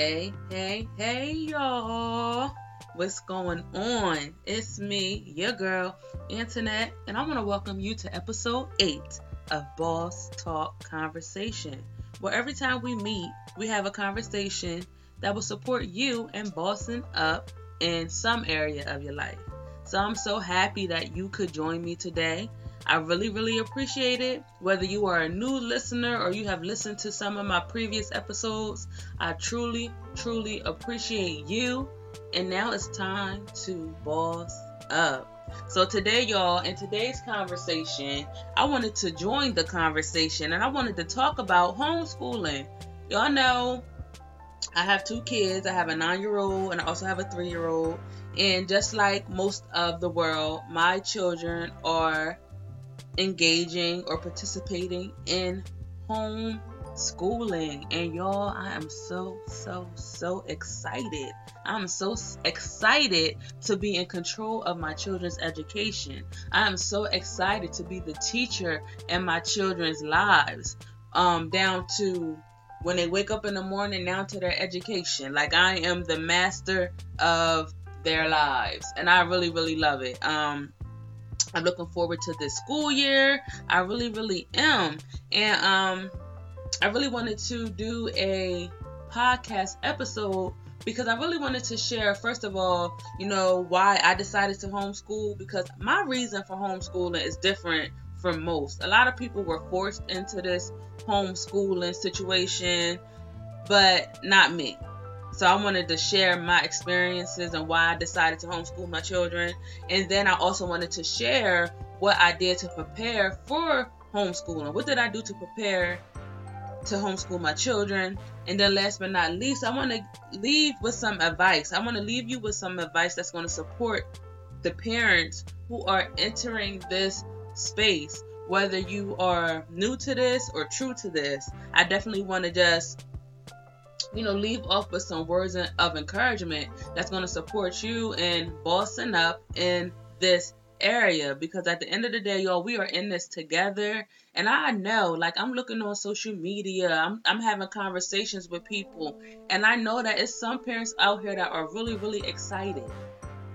Hey, hey, hey, y'all. What's going on? It's me, your girl, Antoinette, and I want to welcome you to episode 8 of Boss Talk Conversation, where every time we meet, we have a conversation that will support you in bossing up in some area of your life. So I'm so happy that you could join me today. I really, really appreciate it. Whether you are a new listener or you have listened to some of my previous episodes, I truly, truly appreciate you. And now it's time to boss up. So, today, y'all, in today's conversation, I wanted to join the conversation and I wanted to talk about homeschooling. Y'all know I have two kids. I have a nine year old and I also have a three year old. And just like most of the world, my children are engaging or participating in home schooling and y'all i am so so so excited. I'm so excited to be in control of my children's education. I am so excited to be the teacher in my children's lives um down to when they wake up in the morning down to their education. Like i am the master of their lives and i really really love it. Um I'm looking forward to this school year. I really, really am. And um, I really wanted to do a podcast episode because I really wanted to share, first of all, you know, why I decided to homeschool because my reason for homeschooling is different from most. A lot of people were forced into this homeschooling situation, but not me. So I wanted to share my experiences and why I decided to homeschool my children. And then I also wanted to share what I did to prepare for homeschooling. What did I do to prepare to homeschool my children? And then last but not least, I want to leave with some advice. I want to leave you with some advice that's going to support the parents who are entering this space. Whether you are new to this or true to this, I definitely want to just you know, leave off with some words of encouragement that's going to support you in bossing up in this area. Because at the end of the day y'all we are in this together. And i know like i'm looking on social media. I'm, I'm having conversations with people. And i know that it's some parents out here that are really really excited.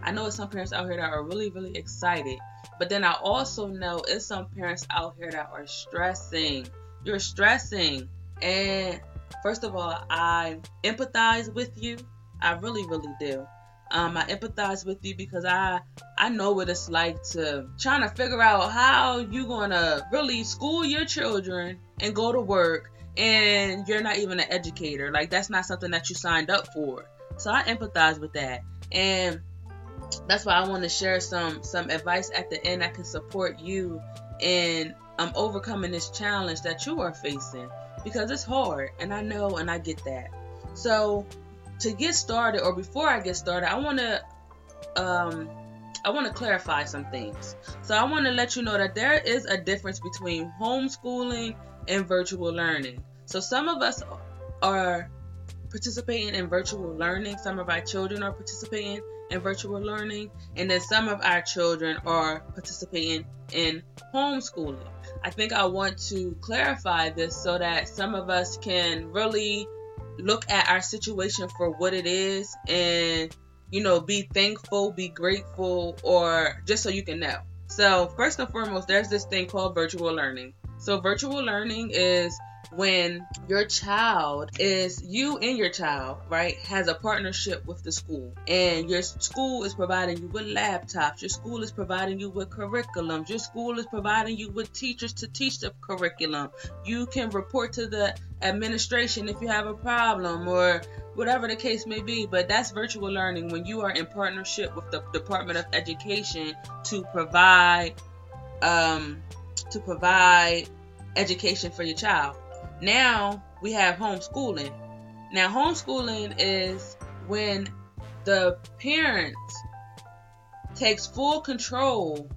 I know it's some parents out here that are really really excited. But then i also know it's some parents out here that are stressing. You're stressing. And First of all, I empathize with you. I really, really do. Um, I empathize with you because I I know what it's like to trying to figure out how you're gonna really school your children and go to work and you're not even an educator. Like that's not something that you signed up for. So I empathize with that. And that's why I want to share some some advice at the end that can support you in um overcoming this challenge that you are facing because it's hard and I know and I get that. So to get started or before I get started, I want to um I want to clarify some things. So I want to let you know that there is a difference between homeschooling and virtual learning. So some of us are participating in virtual learning, some of our children are participating in virtual learning, and then some of our children are participating in homeschooling. I think I want to clarify this so that some of us can really look at our situation for what it is and, you know, be thankful, be grateful, or just so you can know. So, first and foremost, there's this thing called virtual learning. So, virtual learning is when your child is you and your child right has a partnership with the school. And your school is providing you with laptops. Your school is providing you with curriculums. Your school is providing you with teachers to teach the curriculum. You can report to the administration if you have a problem or whatever the case may be. But that's virtual learning when you are in partnership with the department of education to provide um to provide education for your child now we have homeschooling. Now, homeschooling is when the parent takes full control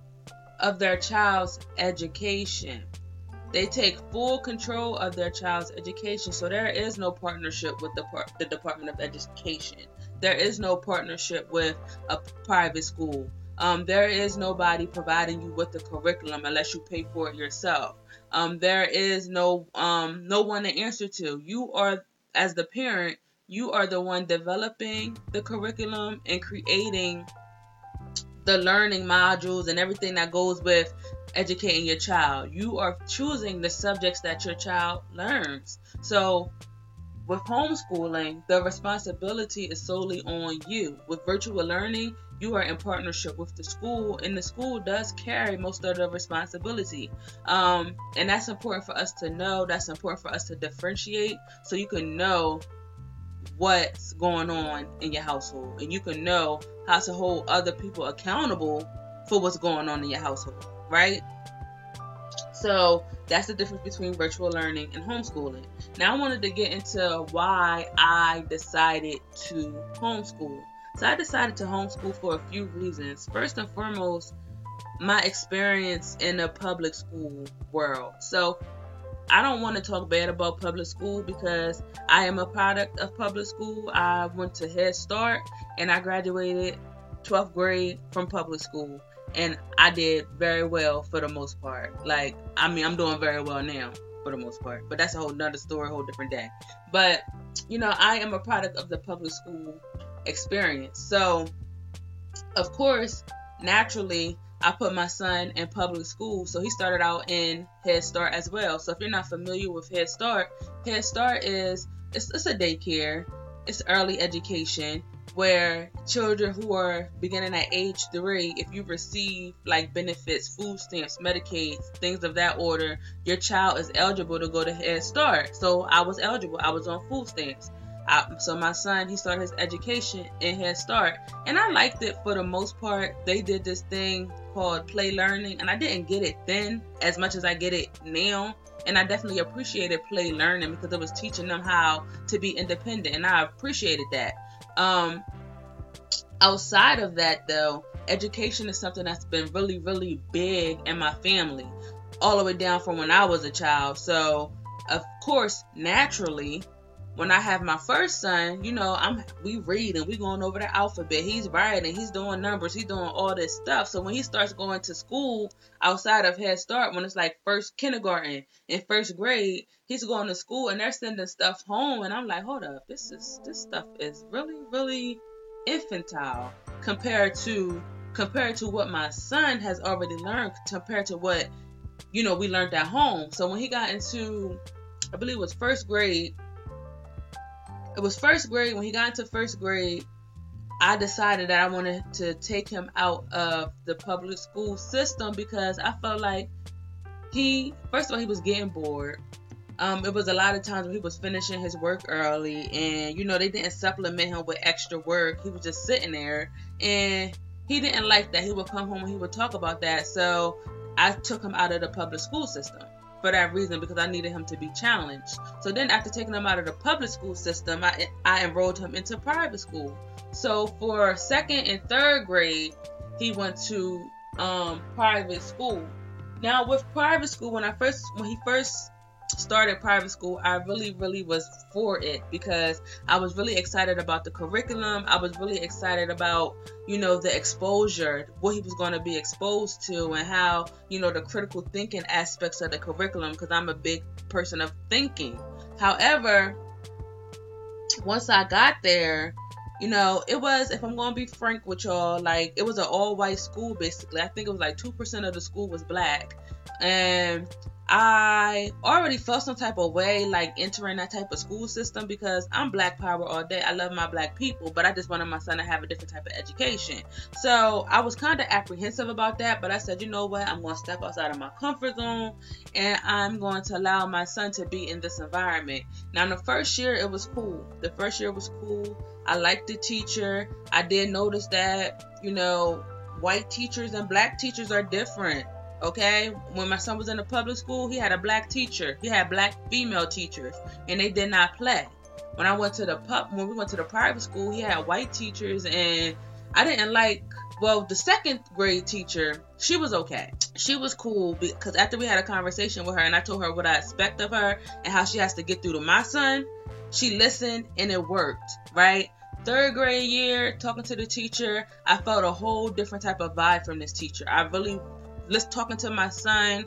of their child's education. They take full control of their child's education. So there is no partnership with the, the Department of Education. There is no partnership with a private school. Um, there is nobody providing you with the curriculum unless you pay for it yourself. Um, there is no um, no one to answer to. You are as the parent, you are the one developing the curriculum and creating the learning modules and everything that goes with educating your child. You are choosing the subjects that your child learns. So, with homeschooling, the responsibility is solely on you. With virtual learning, you are in partnership with the school, and the school does carry most of the responsibility. Um, and that's important for us to know. That's important for us to differentiate so you can know what's going on in your household and you can know how to hold other people accountable for what's going on in your household, right? So that's the difference between virtual learning and homeschooling. Now, I wanted to get into why I decided to homeschool. So, I decided to homeschool for a few reasons. First and foremost, my experience in the public school world. So, I don't want to talk bad about public school because I am a product of public school. I went to Head Start and I graduated 12th grade from public school and I did very well for the most part. Like, I mean, I'm doing very well now for the most part, but that's a whole nother story, a whole different day. But, you know, I am a product of the public school experience. So, of course, naturally, I put my son in public school, so he started out in Head Start as well. So if you're not familiar with Head Start, Head Start is it's, it's a daycare, it's early education where children who are beginning at age three, if you receive like benefits, food stamps, Medicaid, things of that order, your child is eligible to go to Head Start. So I was eligible. I was on food stamps. I, so my son, he started his education in Head Start, and I liked it for the most part. They did this thing called play learning, and I didn't get it then as much as I get it now. And I definitely appreciated play learning because it was teaching them how to be independent, and I appreciated that. Um, outside of that, though, education is something that's been really, really big in my family, all the way down from when I was a child. So, of course, naturally, when I have my first son, you know, I'm we reading, we going over the alphabet. He's writing, he's doing numbers, he's doing all this stuff. So when he starts going to school outside of Head Start, when it's like first kindergarten and first grade, he's going to school and they're sending stuff home, and I'm like, hold up, this is this stuff is really really infantile compared to compared to what my son has already learned compared to what you know we learned at home. So when he got into I believe it was first grade it was first grade. When he got into first grade, I decided that I wanted to take him out of the public school system because I felt like he, first of all, he was getting bored. Um, it was a lot of times when he was finishing his work early, and you know they didn't supplement him with extra work. He was just sitting there, and he didn't like that. He would come home and he would talk about that. So I took him out of the public school system for that reason because I needed him to be challenged. So then after taking him out of the public school system, I, I enrolled him into private school. So for second and third grade, he went to um, private school. Now with private school, when I first when he first started private school, I really, really was for it because I was really excited about the curriculum. I was really excited about, you know, the exposure, what he was going to be exposed to, and how, you know, the critical thinking aspects of the curriculum because I'm a big person of thinking. However, once I got there, you know, it was, if I'm going to be frank with y'all, like, it was an all white school basically. I think it was like 2% of the school was black. And I already felt some type of way like entering that type of school system because I'm black power all day. I love my black people, but I just wanted my son to have a different type of education. So I was kind of apprehensive about that, but I said, you know what? I'm going to step outside of my comfort zone and I'm going to allow my son to be in this environment. Now, in the first year, it was cool. The first year was cool. I liked the teacher. I did notice that, you know, white teachers and black teachers are different Okay, when my son was in the public school, he had a black teacher. He had black female teachers, and they did not play. When I went to the pub, when we went to the private school, he had white teachers, and I didn't like. Well, the second grade teacher, she was okay. She was cool because after we had a conversation with her, and I told her what I expect of her and how she has to get through to my son, she listened and it worked. Right third grade year talking to the teacher i felt a whole different type of vibe from this teacher i really let's talking to my son,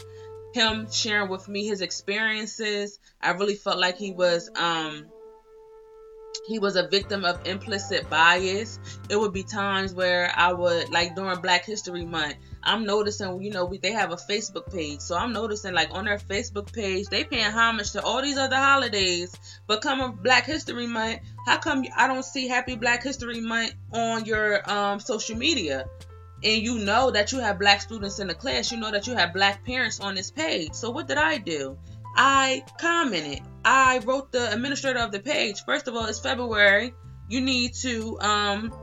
him sharing with me his experiences. I really felt like he was um he was a victim of implicit bias. It would be times where I would like during Black History Month, I'm noticing, you know, we, they have a Facebook page. So I'm noticing like on their Facebook page, they paying homage to all these other holidays. But come Black History Month, how come I don't see Happy Black History Month on your um, social media? And you know that you have black students in the class, you know that you have black parents on this page. So what did I do? I commented. I wrote the administrator of the page. First of all, it's February. You need to um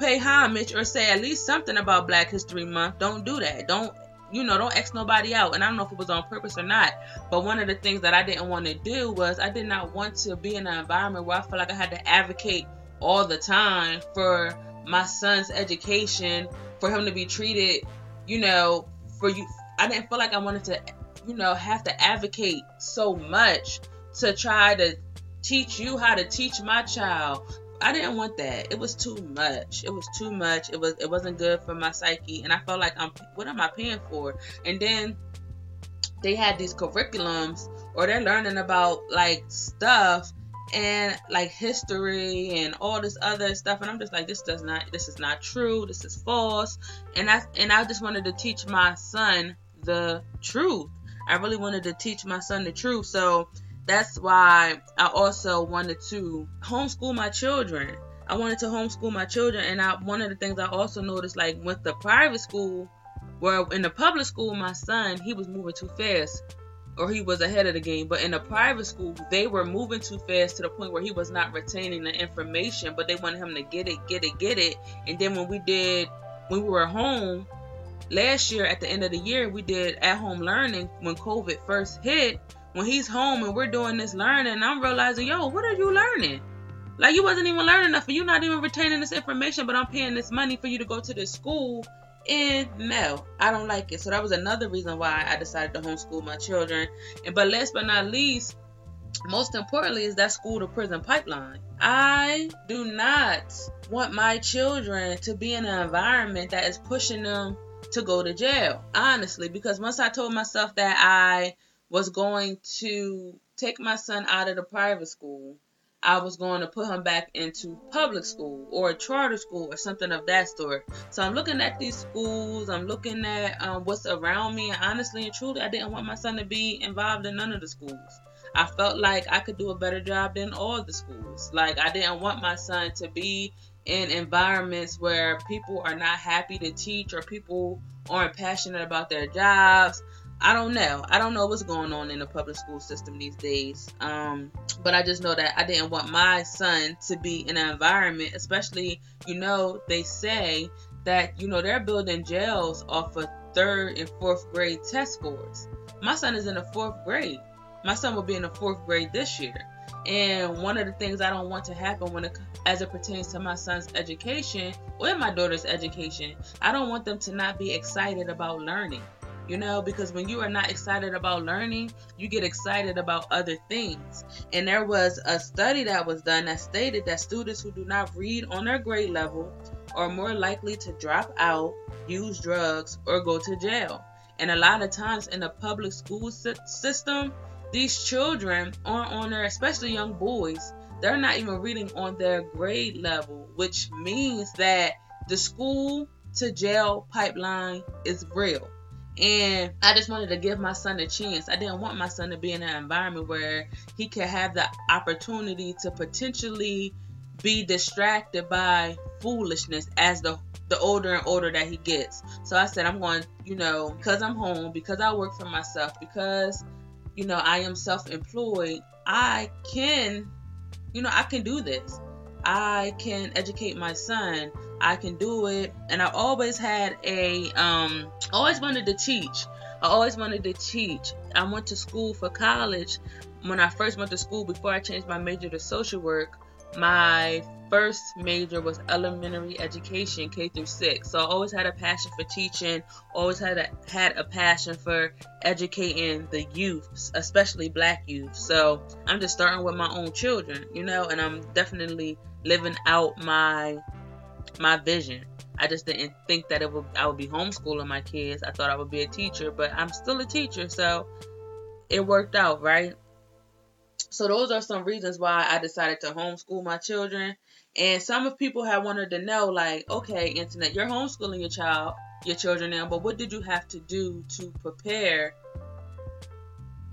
pay homage or say at least something about Black History Month. Don't do that. Don't you know, don't X nobody out. And I don't know if it was on purpose or not. But one of the things that I didn't want to do was I did not want to be in an environment where I felt like I had to advocate all the time for my son's education, for him to be treated, you know, for you. I didn't feel like I wanted to you know, have to advocate so much to try to teach you how to teach my child. I didn't want that. It was too much. It was too much. It was it wasn't good for my psyche and I felt like I'm what am I paying for? And then they had these curriculums or they're learning about like stuff and like history and all this other stuff and I'm just like this does not this is not true this is false and I and I just wanted to teach my son the truth I really wanted to teach my son the truth. So that's why I also wanted to homeschool my children. I wanted to homeschool my children, and I one of the things I also noticed, like with the private school, where in the public school, my son he was moving too fast, or he was ahead of the game. But in a private school, they were moving too fast to the point where he was not retaining the information, but they wanted him to get it, get it, get it. And then when we did, when we were home, last year at the end of the year we did at home learning when covid first hit when he's home and we're doing this learning i'm realizing yo what are you learning like you wasn't even learning enough and you're not even retaining this information but i'm paying this money for you to go to this school and no i don't like it. So that was another reason why i decided to homeschool my children. And but last but not least most importantly is that school to prison pipeline. I do not want my children to be in an environment that is pushing them to go to jail, honestly, because once I told myself that I was going to take my son out of the private school, I was going to put him back into public school or a charter school or something of that sort. So I'm looking at these schools, I'm looking at um, what's around me, and honestly and truly, I didn't want my son to be involved in none of the schools. I felt like I could do a better job than all the schools. Like I didn't want my son to be in environments where people are not happy to teach or people aren't passionate about their jobs. I don't know. I don't know what's going on in the public school system these days. Um, but I just know that I didn't want my son to be in an environment, especially, you know, they say that, you know, they're building jails off of third and fourth grade test scores. My son is in the fourth grade. My son will be in the fourth grade this year. And one of the things I don't want to happen when it, as it pertains to my son's education or my daughter's education, I don't want them to not be excited about learning. You know, because when you are not excited about learning, you get excited about other things. And there was a study that was done that stated that students who do not read on their grade level are more likely to drop out, use drugs, or go to jail. And a lot of times in the public school system, these children aren't on there, especially young boys, they're not even reading on their grade level, which means that the school to jail pipeline is real. And I just wanted to give my son a chance. I didn't want my son to be in an environment where he could have the opportunity to potentially be distracted by foolishness as the the older and older that he gets. So I said I'm going, you know, because I'm home, because I work for myself, because you know, I am self employed, I can, you know, I can do this. I can educate my son. I can do it. And I always had a, um, always wanted to teach. I always wanted to teach. I went to school for college. When I first went to school, before I changed my major to social work, my first major was elementary education, K through six. So I always had a passion for teaching. Always had a had a passion for educating the youth, especially Black youth. So I'm just starting with my own children, you know, and I'm definitely living out my my vision. I just didn't think that it would I would be homeschooling my kids. I thought I would be a teacher, but I'm still a teacher, so it worked out, right? So those are some reasons why I decided to homeschool my children. And some of people have wanted to know, like, okay, Antoinette, you're homeschooling your child, your children now, but what did you have to do to prepare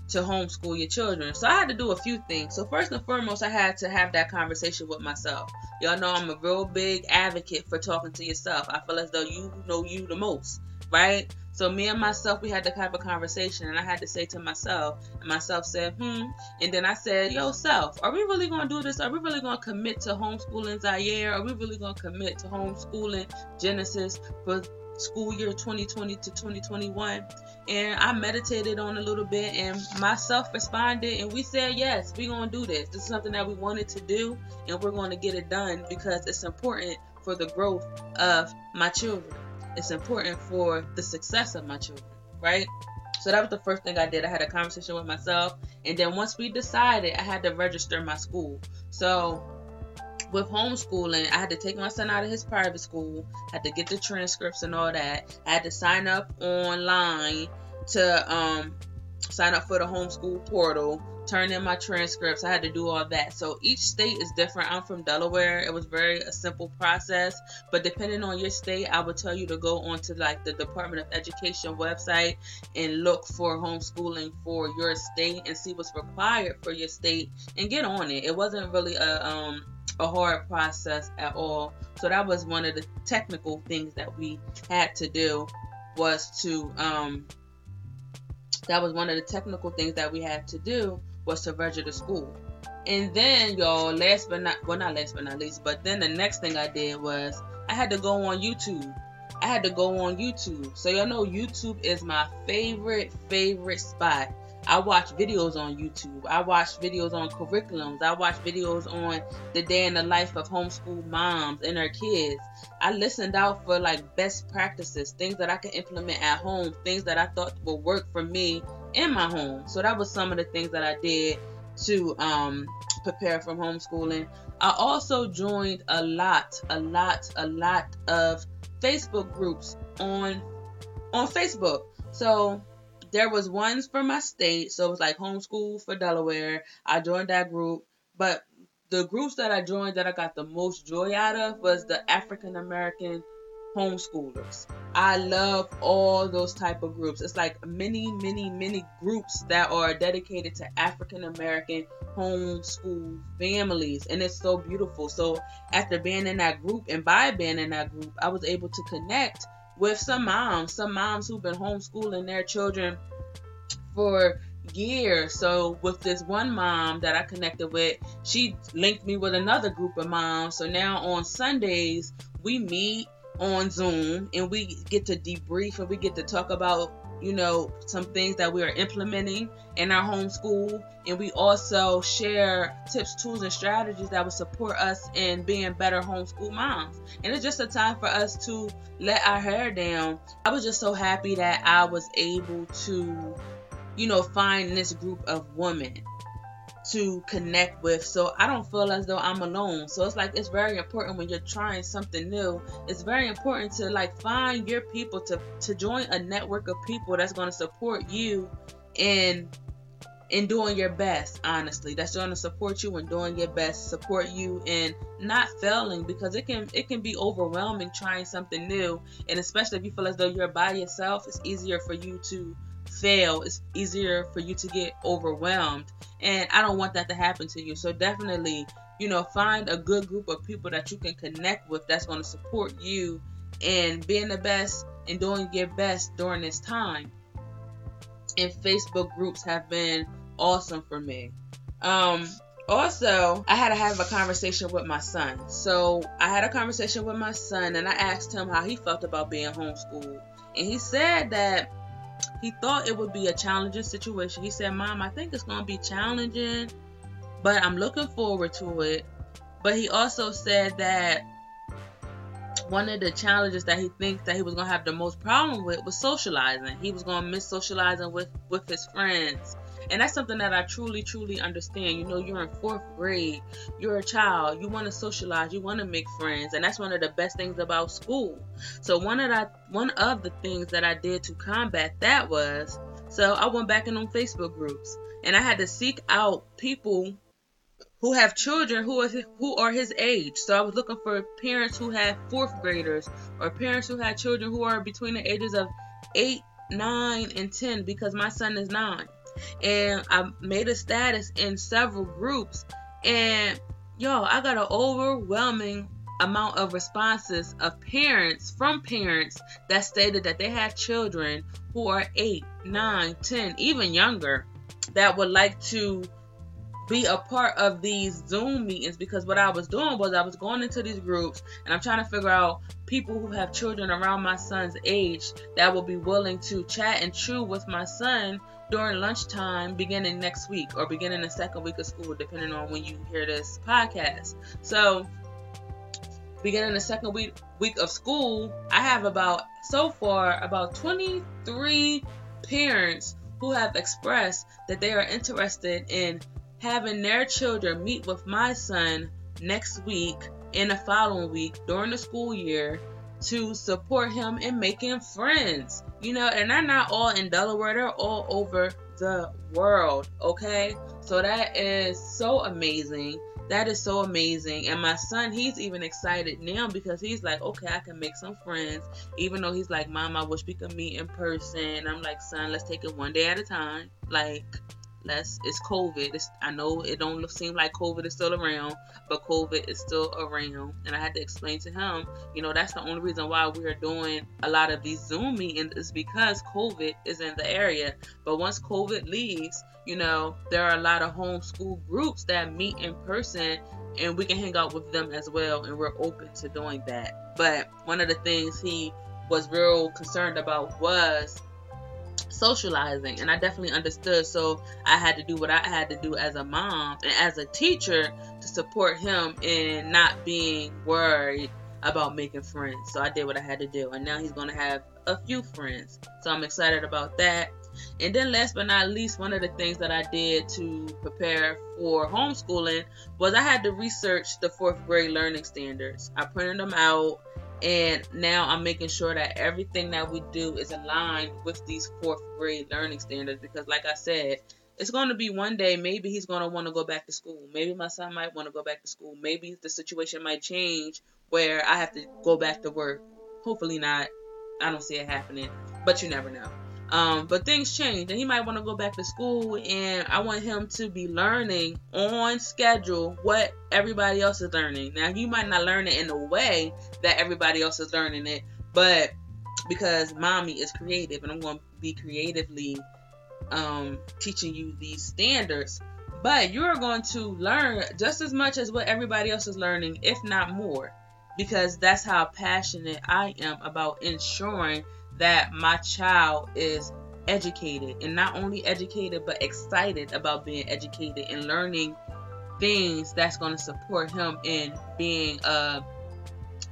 to homeschool your children? So I had to do a few things. So first and foremost, I had to have that conversation with myself. Y'all know I'm a real big advocate for talking to yourself. I feel as though you know you the most, right? So me and myself, we had to have a conversation, and I had to say to myself, and myself said, "Hmm," and then I said, "Yo, self, are we really gonna do this? Are we really gonna commit to homeschooling Zaire? Are we really gonna commit to homeschooling Genesis for school year 2020 to 2021?" And I meditated on a little bit, and myself responded, and we said, "Yes, we're gonna do this. This is something that we wanted to do, and we're gonna get it done because it's important for the growth of my children." it's important for the success of my children, right? So that was the first thing I did. I had a conversation with myself, and then once we decided, I had to register my school. So with homeschooling, I had to take my son out of his private school, had to get the transcripts and all that. I had to sign up online to um, sign up for the homeschool portal turn in my transcripts. I had to do all that. So each state is different. I'm from Delaware. It was very a simple process, but depending on your state, I would tell you to go onto like the Department of Education website and look for homeschooling for your state and see what's required for your state and get on it. It wasn't really a um a hard process at all. So that was one of the technical things that we had to do was to um that was one of the technical things that we had to do was to register school. And then, y'all, last but not well, not last but not least, but then the next thing I did was I had to go on YouTube. I had to go on YouTube. So y'all know YouTube is my favorite favorite spot. I watch videos on YouTube. I watch videos on curriculums. I watch videos on the day in the life of homeschool moms and their kids. I listened out for like best practices, things that I could implement at home, things that I thought would work for me in my home. So that was some of the things that I did to um, prepare for homeschooling. I also joined a lot, a lot, a lot of Facebook groups on on Facebook. So there was ones for my state, so it was like homeschool for Delaware. I joined that group, but the groups that I joined that I got the most joy out of was the African American homeschoolers. I love all those type of groups. It's like many, many, many groups that are dedicated to African American homeschool families, and it's so beautiful. So after being in that group and by being in that group, I was able to connect with some moms, some moms who've been homeschooling their children for years. So with this one mom that I connected with, she linked me with another group of moms. So now on Sundays we meet on Zoom and we get to debrief and we get to talk about, you know, some things that we are implementing in our homeschool. And we also share tips, tools, and strategies that will support us in being better homeschool moms. And it's just a time for us to let our hair down. I was just so happy that I was able to, you know, find this group of women to connect with. So I don't feel as though I'm alone. So it's like it's very important when you're trying something new. It's very important to like find your people to to join a network of people that's going to support you in in doing your best honestly that's going to support you in doing your best support you in not failing because it can it can be overwhelming trying something new and especially if you feel as though you're by yourself it's easier for you to fail, it's easier for you to get overwhelmed. And I don't want that to happen to you. So definitely, you know, find a good group of people that you can connect with that's going to support you in being the best and doing your best during this time. And Facebook groups have been awesome for me. Um, also, I had to have a conversation with my son. So I had a conversation with my son and I asked him how he felt about being homeschooled. And he said that he thought it would be a challenging situation. He said, Mom, I think it's going to be challenging, but I'm looking forward to it. But he also said that one of the challenges that he thinks that he was going to have the most problem with was socializing. He was going to miss socializing with, with his friends. And that's something that I truly, truly understand. You know, you're in fourth grade, you're a child, you want to socialize, you want to make friends, and that's one of the best things about school. So one of that one of the things that I did to combat that was So I went back in on Facebook groups and I had to seek out people who have children who are who are his age. So I was looking for parents who had fourth graders or parents who had children who are between the ages of eight, nine, and ten because my son is nine. And I made a status in several groups. And yo, I got an overwhelming amount of responses of parents from parents that stated that they had children who are 8, 9, 10, even younger that would like to be a part of these Zoom meetings. Because what I was doing was I was going into these groups and I'm trying to figure out people who have children around my son's age that will be willing to chat and chew with my son during lunchtime beginning next week or beginning the second week of school, depending on when you hear this podcast. So, beginning the second week week of school, I have about so far about 23 parents who have expressed that they are interested in having their children meet with my son next week and the following week during the school year to support him in making friends. You know, and they're not all in Delaware, they're all over the world, okay? So that is so amazing. That is so amazing. And my son, he's even excited now because he's like, okay, I can make some friends. Even though he's like, Mom, I wish we could meet in person. I'm like, son, let's take it one day at a time. Like, let's it's covid. It's, i know it don't seem like covid is still around but covid is still around. And i had to explain to him you know that's the only reason why we are doing a lot of these zoom meetings is because covid is in the area. But once covid leaves you know there are a lot of homeschool groups that meet in person and we can hang out with them as well. And we're open to doing that. But one of the things he was real concerned about was socializing and I definitely understood so I had to do what I had to do as a mom and as a teacher to support him in not being worried about making friends. So I did what I had to do and now he's going to have a few friends. So I'm excited about that. And then last but not least, one of the things that I did to prepare for homeschooling was I had to research the fourth grade learning standards. I printed them out and now I'm making sure that everything that we do is aligned with these fourth grade learning standards because, like I said, it's going to be one day maybe he's going to want to go back to school. Maybe my son might want to go back to school. Maybe the situation might change where I have to go back to work. Hopefully not. I don't see it happening, but you never know. Um, but things change, and he might want to go back to school, and I want him to be learning on schedule what everybody else is learning. Now, you might not learn it in the way that everybody else is learning it, but because mommy is creative, and I'm going to be creatively um, teaching you these standards, but you're going to learn just as much as what everybody else is learning, if not more, because that's how passionate I am about ensuring that my child is educated and not only educated but excited about being educated and learning things that's going to support him in being a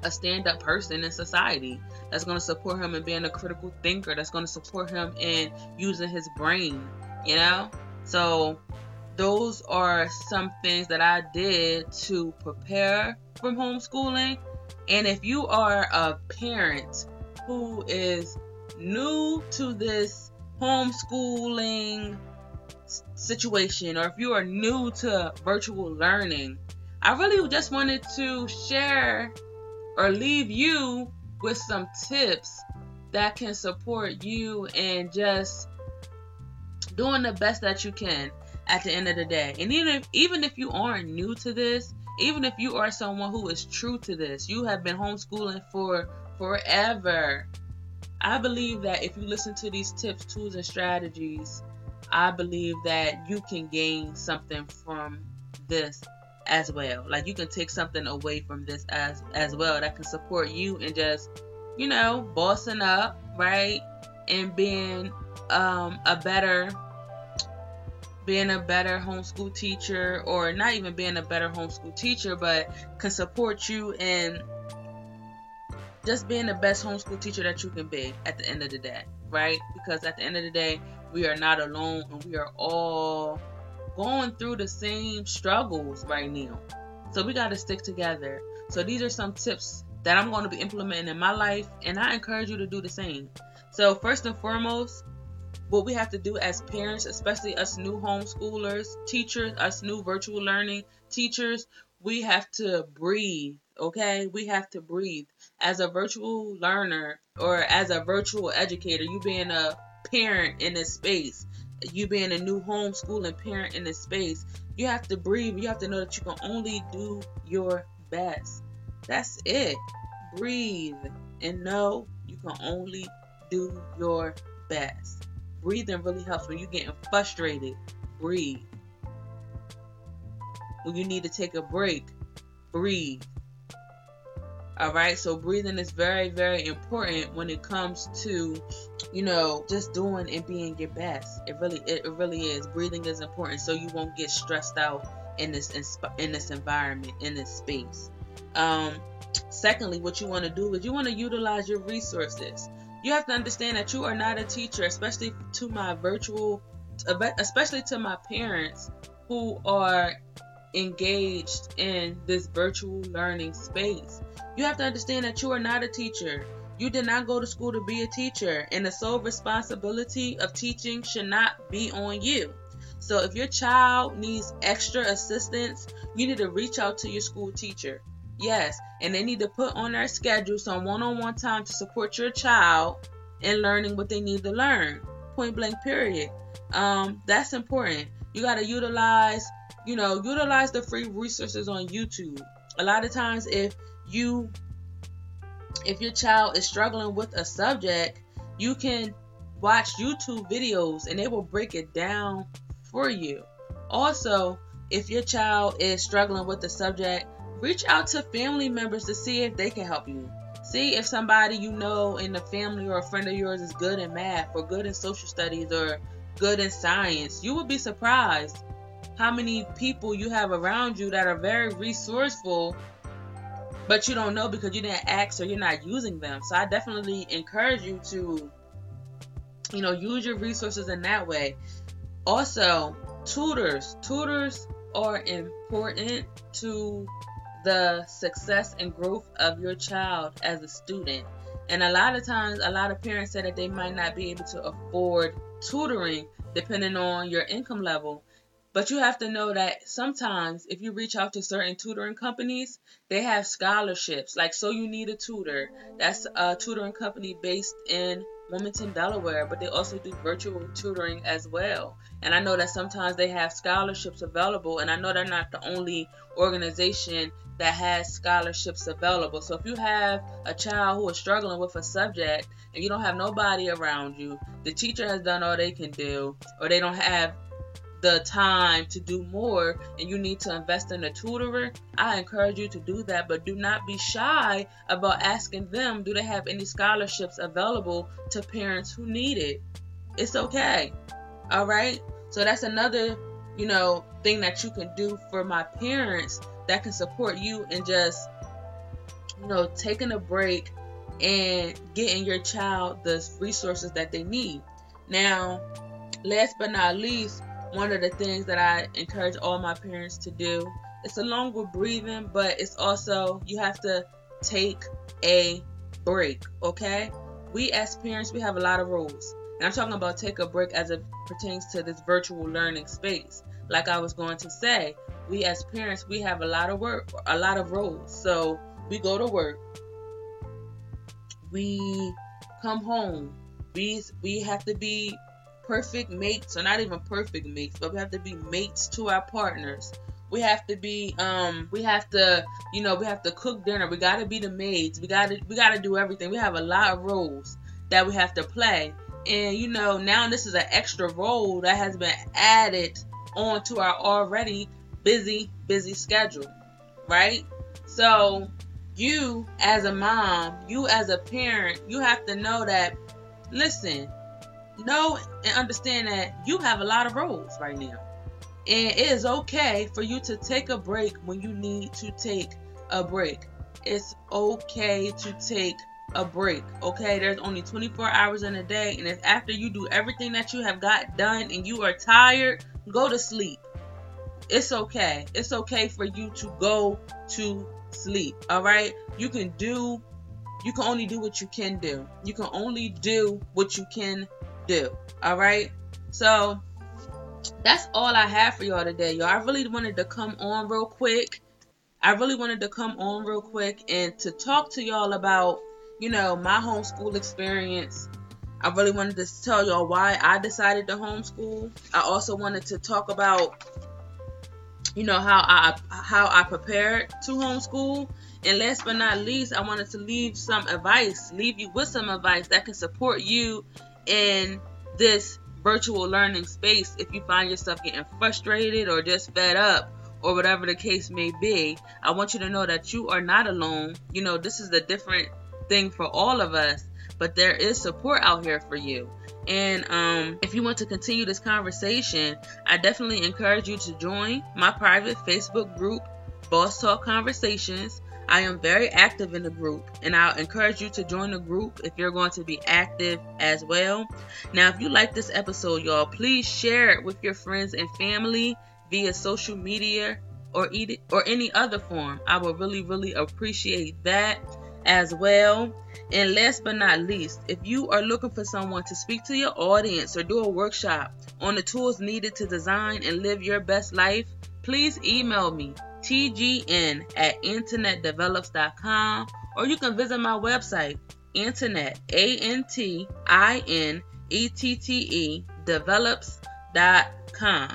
a stand-up person in society. That's going to support him in being a critical thinker. That's going to support him in using his brain you know? So those are some things that I did to prepare from homeschooling. And if you are a parent who is new to this homeschooling situation or if you are new to virtual learning, I really just wanted to share or leave you with some tips that can support you and just doing the best that you can at the end of the day. And even if, even if you aren't new to this, even if you are someone who is true to this, you have been homeschooling for forever. I believe that if you listen to these tips, tools, and strategies, I believe that you can gain something from this as well. Like you can take something away from this as as well that can support you and just, you know, bossing up, right? And being um a better being a better homeschool teacher or not even being a better homeschool teacher but can support you in just being the best homeschool teacher that you can be at the end of the day, right? Because at the end of the day, we are not alone and we are all going through the same struggles right now. So we got to stick together. So these are some tips that I'm going to be implementing in my life, and I encourage you to do the same. So, first and foremost, what we have to do as parents, especially us new homeschoolers, teachers, us new virtual learning teachers, we have to breathe, okay? We have to breathe. As a virtual learner or as a virtual educator, you being a parent in this space, you being a new homeschooling parent in this space, you have to breathe. You have to know that you can only do your best. That's it. Breathe and know you can only do your best. Breathing really helps when you're getting frustrated. Breathe. When you need to take a break, breathe. All right, so breathing is very, very important when it comes to, you know, just doing and being your best. It really, it, really is. Breathing is important, so you won't get stressed out in this in this environment, in this space. Um, secondly, what you want to do is you want to utilize your resources. You have to understand that you are not a teacher, especially to my virtual, especially to my parents who are engaged in this virtual learning space. You have to understand that you are not a teacher. You did not go to school to be a teacher, and the sole responsibility of teaching should not be on you. So, if your child needs extra assistance, you need to reach out to your school teacher. Yes, and they need to put on their schedule some one on one time to support your child in learning what they need to learn. Point blank, period. Um, that's important. You got to utilize you know, utilize the free resources on YouTube. A lot of times, if you if your child is struggling with a subject, you can watch YouTube videos and they will break it down for you. Also, if your child is struggling with the subject, reach out to family members to see if they can help you. See if somebody you know in the family or a friend of yours is good in math or good in social studies or good in science. You would be surprised how many people you have around you that are very resourceful but you don't know because you didn't ask or you're not using them. So i definitely encourage you to you know use your resources in that way. Also tutors. Tutors are important to the success and growth of your child as a student. And a lot of times a lot of parents say that they might not be able to afford tutoring depending on your income level but you have to know that sometimes if you reach out to certain tutoring companies, they have scholarships. Like So You Need a Tutor. That's a tutoring company based in Wilmington, Delaware, but they also do virtual tutoring as well. And I know that sometimes they have scholarships available, and I know they're not the only organization that has scholarships available. So if you have a child who is struggling with a subject and you don't have nobody around you, the teacher has done all they can do, or they don't have the time to do more and you need to invest in a tutorer, I encourage you to do that. But do not be shy about asking them do they have any scholarships available to parents who need it. It's okay. All right. So that's another, you know, thing that you can do for my parents that can support you and just, you know, taking a break and getting your child the resources that they need. Now, last but not least, one of the things that I encourage all my parents to do. It's along with breathing, but it's also you have to take a break, okay? We as parents, we have a lot of rules. And I'm talking about take a break as it pertains to this virtual learning space. Like I was going to say, we as parents, we have a lot of work, a lot of rules. So we go to work, we come home, we we have to be perfect mates, or not even perfect mates, but we have to be mates to our partners. We have to be, um, we have to, you know, we have to cook dinner. We got to be the maids. We got to, we got to do everything. We have a lot of roles that we have to play. And you know, now this is an extra role that has been added onto our already busy, busy schedule, right? So, you as a mom, you as a parent, you have to know that, listen, know and understand that you have a lot of roles right now. And it is okay for you to take a break when you need to take a break. It's okay to take a break. Okay, there's only 24 hours in a day, and if after you do everything that you have got done and you are tired, go to sleep. It's okay. It's okay for you to go to sleep. All right, you can do. You can only do what you can do. You can only do what you can do. All right. So that's all I have for y'all today, y'all. I really wanted to come on real quick. I really wanted to come on real quick and to talk to y'all about, you know, my homeschool experience. I really wanted to tell y'all why I decided to homeschool. I also wanted to talk about, you know, how I how I prepared to homeschool. And last but not least, I wanted to leave some advice, leave you with some advice that can support you in this virtual learning space if you find yourself getting frustrated or just fed up or whatever the case may be. I want you to know that you are not alone. You know, this is a different thing for all of us, but there is support out here for you. And um, if you want to continue this conversation, I definitely encourage you to join my private Facebook group, Boss Talk Conversations. I am very active in the group, and I'll encourage you to join the group if you're going to be active as well. Now, if you like this episode, y'all, please share it with your friends and family via social media or or any other form. I would really, really appreciate that as well. And last but not least, if you are looking for someone to speak to your audience or do a workshop on the tools needed to design and live your best life, please email me tgn at antoinettedevelops.com or you can visit my website antoinette a-n-t-i-n-e-t-t-e develops.com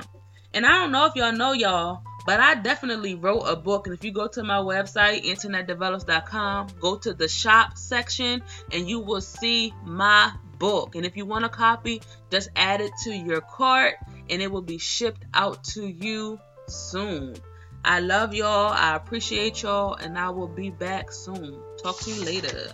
and i don't know if y'all know y'all but I definitely wrote a book. And if you go to my website, antoinettedevelops.com, go to the shop section and you will see my book. And if you want a copy, just add it to your cart and it will be shipped out to you soon. I love y'all. I appreciate y'all. And I will be back soon. Talk to you later.